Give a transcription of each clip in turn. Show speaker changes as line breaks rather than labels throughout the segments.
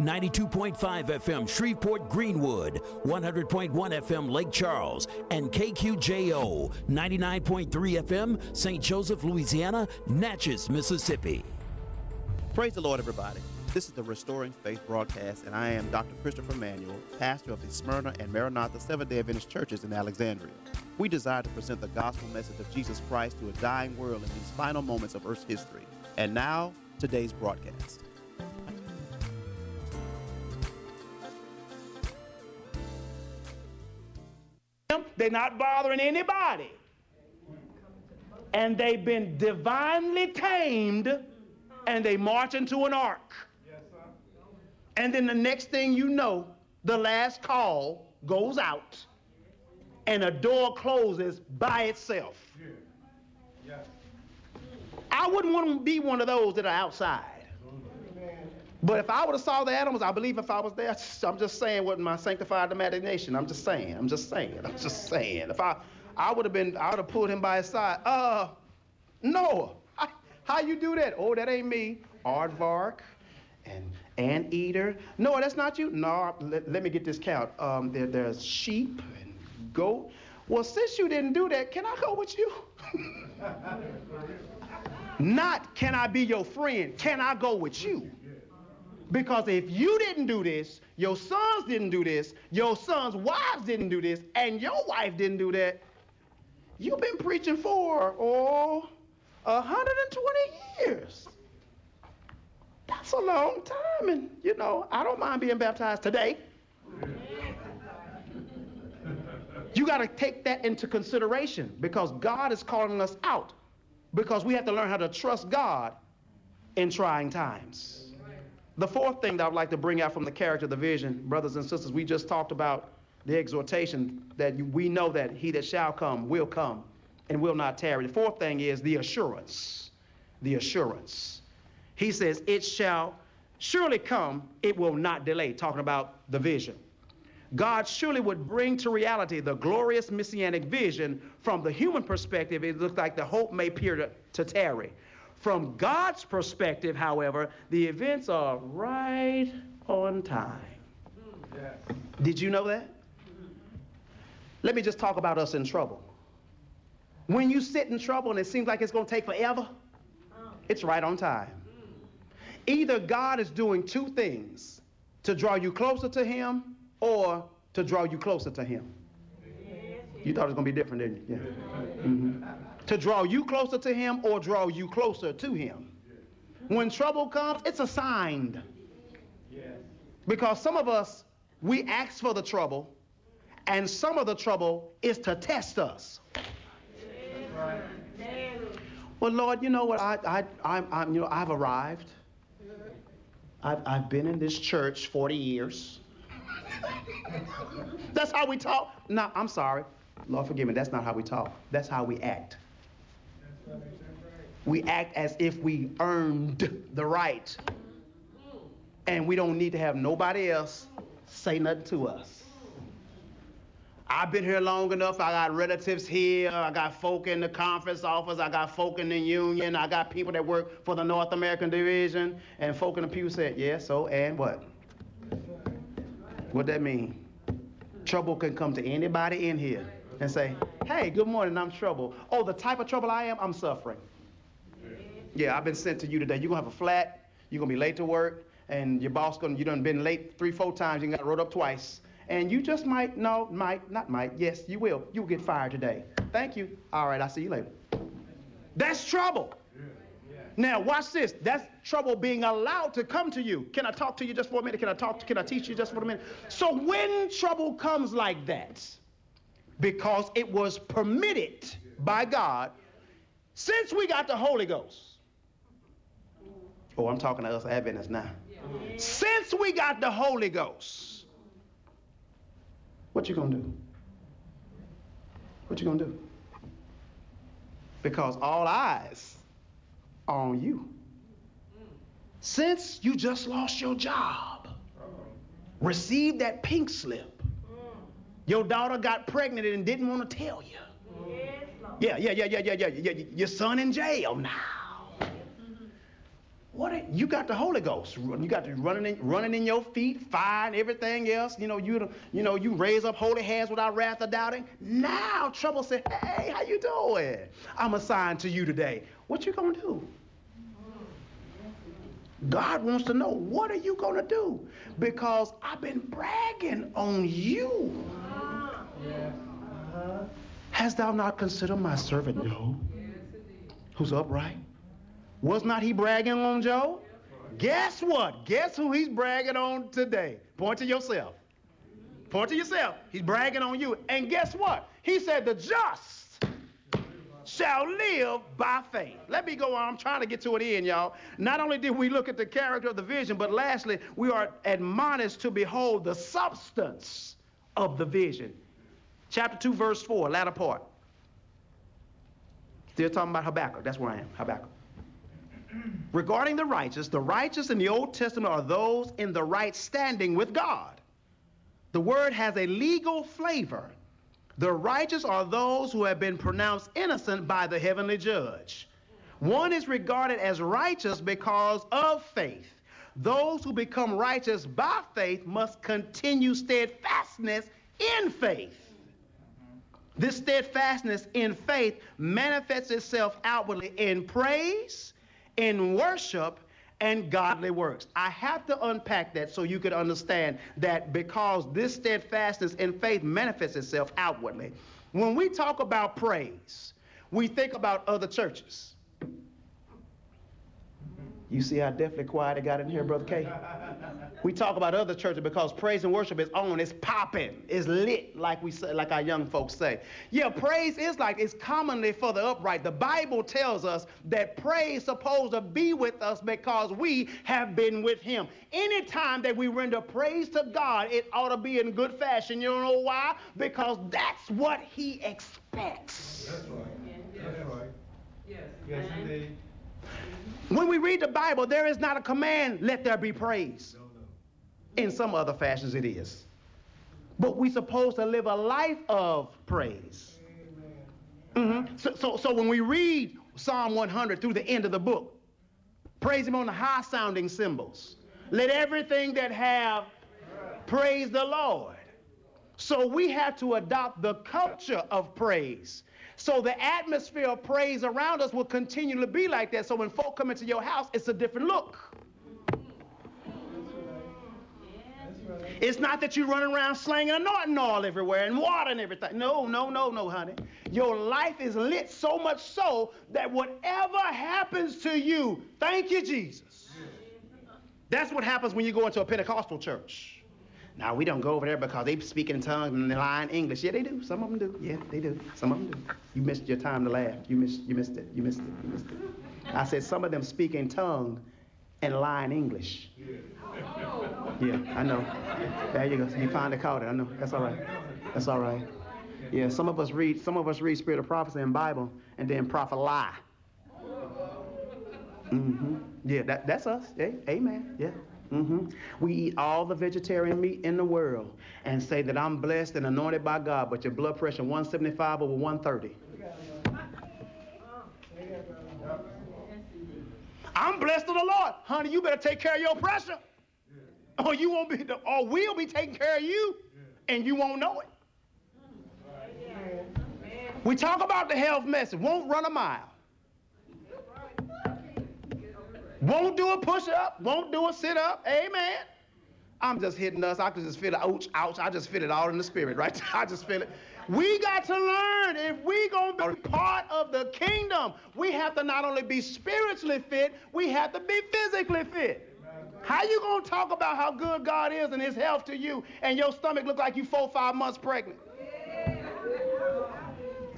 92.5 FM Shreveport Greenwood, 100.1 FM Lake Charles, and KQJO 99.3 FM St. Joseph, Louisiana, Natchez, Mississippi.
Praise the Lord, everybody. This is the Restoring Faith broadcast, and I am Dr. Christopher Manuel, pastor of the Smyrna and Maranatha Seventh day Adventist churches in Alexandria. We desire to present the gospel message of Jesus Christ to a dying world in these final moments of Earth's history. And now, today's broadcast.
They're not bothering anybody. And they've been divinely tamed and they march into an ark. And then the next thing you know, the last call goes out and a door closes by itself. I wouldn't want to be one of those that are outside. But if I would have saw the animals, I believe if I was there, I'm just saying what my sanctified imagination. I'm just saying. I'm just saying. I'm just saying. If I, I would have been, I would have pulled him by his side. Uh, Noah, how, how you do that? Oh, that ain't me. Aardvark and anteater. No, that's not you. No, let, let me get this count. Um, there, there's sheep and goat. Well, since you didn't do that, can I go with you? Not can I be your friend, can I go with you? Because if you didn't do this, your sons didn't do this, your sons' wives didn't do this, and your wife didn't do that, you've been preaching for, oh, 120 years. That's a long time, and you know, I don't mind being baptized today. You got to take that into consideration because God is calling us out because we have to learn how to trust God in trying times. The fourth thing that I'd like to bring out from the character of the vision, brothers and sisters, we just talked about the exhortation that we know that he that shall come will come and will not tarry. The fourth thing is the assurance. The assurance. He says, It shall surely come, it will not delay. Talking about the vision. God surely would bring to reality the glorious messianic vision. From the human perspective, it looks like the hope may appear to, to tarry. From God's perspective, however, the events are right on time. Yes. Did you know that? Let me just talk about us in trouble. When you sit in trouble and it seems like it's going to take forever, it's right on time. Either God is doing two things to draw you closer to Him or to draw you closer to Him. You thought it was going to be different, didn't you? Yeah. Mm-hmm. To draw you closer to Him or draw you closer to Him. When trouble comes, it's assigned. Because some of us, we ask for the trouble, and some of the trouble is to test us. Well, Lord, you know what? I, I, I'm, I'm, you know, I've arrived. I've, I've been in this church 40 years. That's how we talk. No, I'm sorry. Lord, forgive me. That's not how we talk. That's how we act. We act as if we earned the right. And we don't need to have nobody else say nothing to us. I've been here long enough. I got relatives here. I got folk in the conference office. I got folk in the union. I got people that work for the North American Division. And folk in the pew said, yeah, so, and what? What that mean? Trouble can come to anybody in here and say, hey, good morning, I'm trouble. Oh, the type of trouble I am, I'm suffering. Yeah, I've been sent to you today. You're gonna have a flat, you're gonna be late to work, and your boss gonna, you done been late three, four times, you got wrote up twice. And you just might, no, might, not might, yes, you will. You will get fired today. Thank you. All right, I'll see you later. That's trouble. Now, watch this. That's trouble being allowed to come to you. Can I talk to you just for a minute? Can I talk? To, can I teach you just for a minute? So when trouble comes like that, because it was permitted by God, since we got the Holy Ghost. Oh, I'm talking to us Adventists now. Since we got the Holy Ghost, what you gonna do? What you gonna do? Because all eyes are on you. Since you just lost your job, received that pink slip, your daughter got pregnant and didn't want to tell you. Yeah, yeah, yeah, yeah, yeah, yeah, yeah. Your son in jail now. What are, you got the Holy Ghost. You got to running in, running in your feet, fire, and everything else. You know, you you know, you raise up holy hands without wrath or doubting. Now trouble said, "Hey, how you doing? I'm assigned to you today. What you gonna do?" God wants to know, what are you going to do? Because I've been bragging on you. Hast thou not considered my servant Job, who's upright? Was not he bragging on Job? Guess what? Guess who he's bragging on today? Point to yourself. Point to yourself. He's bragging on you. And guess what? He said, the just shall live by faith. Let me go on. I'm trying to get to an end, y'all. Not only did we look at the character of the vision, but lastly, we are admonished to behold the substance of the vision. Chapter 2, verse 4, latter part. Still talking about Habakkuk. That's where I am, Habakkuk. Regarding the righteous, the righteous in the Old Testament are those in the right standing with God. The word has a legal flavor. The righteous are those who have been pronounced innocent by the heavenly judge. One is regarded as righteous because of faith. Those who become righteous by faith must continue steadfastness in faith. This steadfastness in faith manifests itself outwardly in praise, in worship, and godly works. I have to unpack that so you could understand that because this steadfastness in faith manifests itself outwardly. When we talk about praise, we think about other churches. You see how definitely quiet it got in here, Brother K? We talk about other churches because praise and worship is on, it's popping, it's lit, like we say, like our young folks say. Yeah, praise is like it's commonly for the upright. The Bible tells us that praise supposed to be with us because we have been with him. Anytime that we render praise to God, it ought to be in good fashion. You don't know why? Because that's what he expects.
That's right. That's right. Yes. Yes, indeed.
When we read the Bible, there is not a command, let there be praise. In some other fashions, it is. But we're supposed to live a life of praise. Mhm. So, so, so when we read Psalm 100 through the end of the book, praise Him on the high sounding cymbals. Let everything that have praise the Lord. So we have to adopt the culture of praise. So the atmosphere of praise around us will continue to be like that. So when folk come into your house, it's a different look. It's not that you're running around slinging anointing oil everywhere and water and everything. No, no, no, no, honey. Your life is lit so much so that whatever happens to you, thank you, Jesus. That's what happens when you go into a Pentecostal church. Now we don't go over there because they speak in tongues and they lie in English. Yeah, they do. Some of them do. Yeah, they do. Some of them do. You missed your time to laugh. You missed. You missed it. You missed it. You missed it. I said some of them speak in tongue and lie in English. Yeah, I know. There you go. You finally caught it. I know. That's all right. That's all right. Yeah, some of us read. Some of us read Spirit of Prophecy in Bible and then prophet lie. Mm-hmm. Yeah, that, that's us. Hey, amen. Yeah. Mm-hmm. We eat all the vegetarian meat in the world and say that I'm blessed and anointed by God, but your blood pressure 175 over 130. I'm blessed of the Lord. Honey, you better take care of your pressure. Or you won't be or we'll be taking care of you and you won't know it. We talk about the health message. Won't run a mile. Won't do a push up, won't do a sit up. Amen. I'm just hitting us. I can just feel it. Ouch, ouch. I just feel it all in the spirit, right? I just feel it. We got to learn if we going to be part of the kingdom, we have to not only be spiritually fit, we have to be physically fit. How you going to talk about how good God is and his health to you and your stomach look like you four, five months pregnant?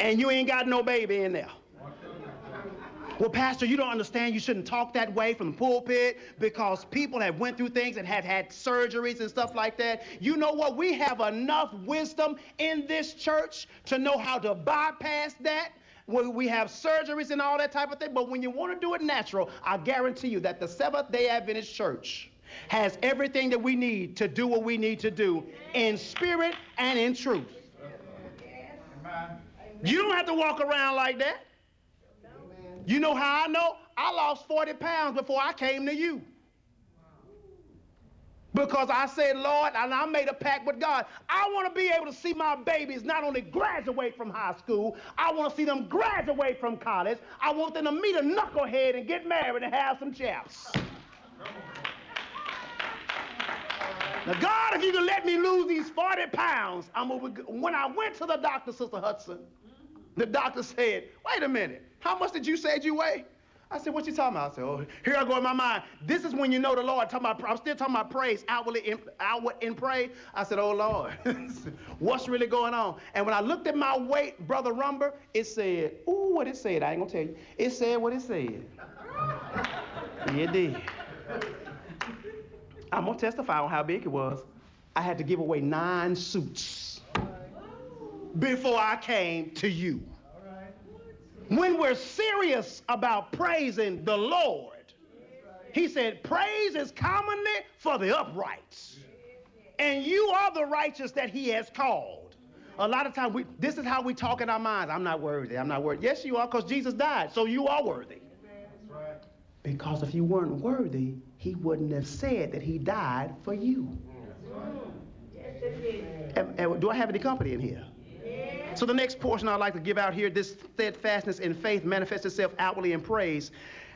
And you ain't got no baby in there. Well, Pastor, you don't understand. You shouldn't talk that way from the pulpit because people have went through things and have had surgeries and stuff like that. You know what? We have enough wisdom in this church to know how to bypass that. We have surgeries and all that type of thing. But when you want to do it natural, I guarantee you that the Seventh day Adventist church has everything that we need to do what we need to do in spirit and in truth. You don't have to walk around like that. You know how I know? I lost 40 pounds before I came to you. Because I said, Lord, and I made a pact with God. I want to be able to see my babies not only graduate from high school, I want to see them graduate from college. I want them to meet a knucklehead and get married and have some chaps. Now, God, if you can let me lose these 40 pounds, I'm when I went to the doctor, Sister Hudson, the doctor said, wait a minute, how much did you say you weigh? I said, what you talking about? I said, oh, here I go in my mind. This is when you know the Lord. Talking about, I'm still talking about praise, outwardly in, outward in praise. I said, oh, Lord, what's really going on? And when I looked at my weight, Brother Rumber, it said, ooh, what it said, I ain't gonna tell you. It said what it said. it did. I'm gonna testify on how big it was. I had to give away nine suits before I came to you. When we're serious about praising the Lord, he said, praise is commonly for the uprights. And you are the righteous that he has called. A lot of times, this is how we talk in our minds. I'm not worthy. I'm not worthy. Yes, you are, because Jesus died, so you are worthy. Because if you weren't worthy, he wouldn't have said that he died for you. And do I have any company in here? So the next portion I'd like to give out here, this steadfastness in faith manifests itself outwardly in praise.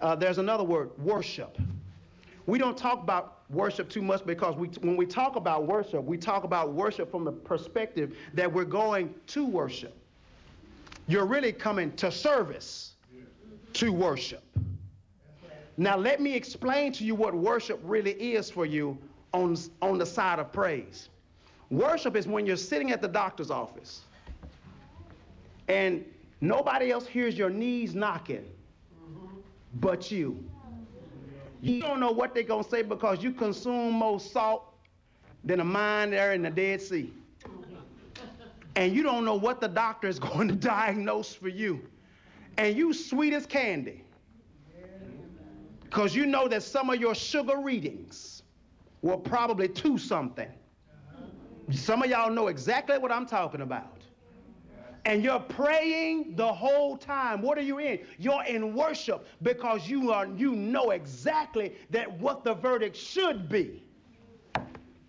Uh, there's another word, worship. We don't talk about worship too much because we, when we talk about worship, we talk about worship from the perspective that we're going to worship. You're really coming to service to worship. Now, let me explain to you what worship really is for you on, on the side of praise. Worship is when you're sitting at the doctor's office and nobody else hears your knees knocking but you. You don't know what they're going to say because you consume more salt than a mine there in the Dead Sea. And you don't know what the doctor is going to diagnose for you. And you sweet as candy. Because you know that some of your sugar readings were probably two something. Some of y'all know exactly what I'm talking about. And you're praying the whole time. What are you in? You're in worship because you are you know exactly that what the verdict should be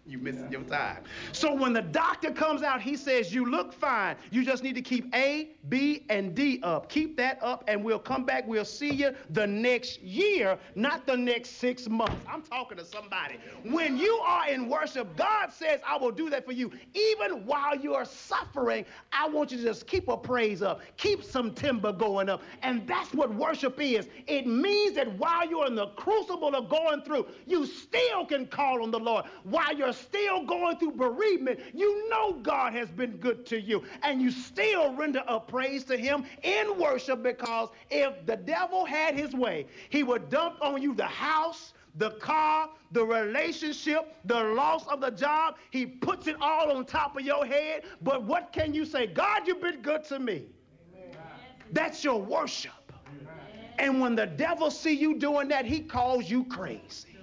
you missing your time. So when the doctor comes out, he says, You look fine. You just need to keep A, B, and D up. Keep that up, and we'll come back. We'll see you the next year, not the next six months. I'm talking to somebody. When you are in worship, God says, I will do that for you. Even while you are suffering, I want you to just keep a praise up, keep some timber going up. And that's what worship is. It means that while you're in the crucible of going through, you still can call on the Lord. While you're still going through bereavement, you know God has been good to you. And you still render a praise to him in worship because if the devil had his way, he would dump on you the house, the car, the relationship, the loss of the job. He puts it all on top of your head. But what can you say? God, you've been good to me. Amen. That's your worship. Amen. And when the devil see you doing that, he calls you crazy.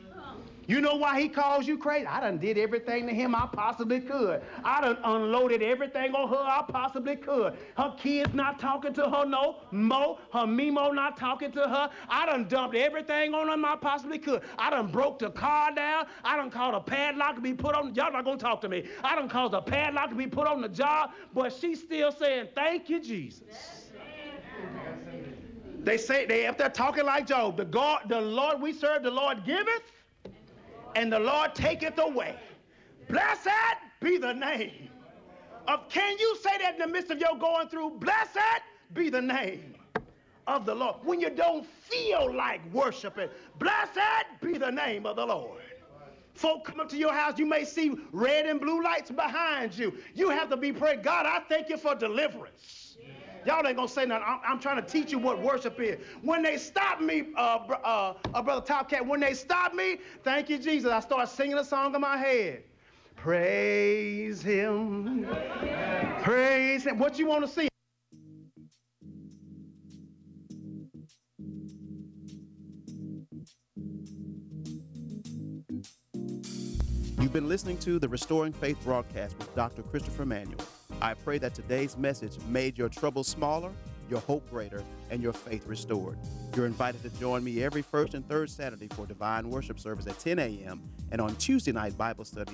You know why he calls you crazy? I done did everything to him I possibly could. I done unloaded everything on her I possibly could. Her kids not talking to her no mo. Her Mimo not talking to her. I done dumped everything on him I possibly could. I done broke the car down. I done caused a padlock to be put on. Y'all not gonna talk to me. I done caused a padlock to be put on the job, but she's still saying, thank you, Jesus. They say they if they're talking like Job, the God, the Lord we serve, the Lord giveth and the Lord taketh away. Blessed be the name of, can you say that in the midst of your going through? Blessed be the name of the Lord. When you don't feel like worshiping, blessed be the name of the Lord. Folk come up to your house, you may see red and blue lights behind you. You have to be praying, God, I thank you for deliverance. Y'all ain't gonna say nothing. I'm, I'm, trying to teach you what worship is. When they stop me, uh, uh, uh, Brother Top Cat, when they stop me, thank you, Jesus, I start singing a song in my head. Praise him. Praise him. What you want to see?
You've been listening to the Restoring Faith broadcast with Dr. Christopher Manuel. I pray that today's message made your troubles smaller
your hope greater, and your faith restored. You're invited to join me every first and third Saturday for divine worship service at 10 a.m. and on Tuesday night Bible study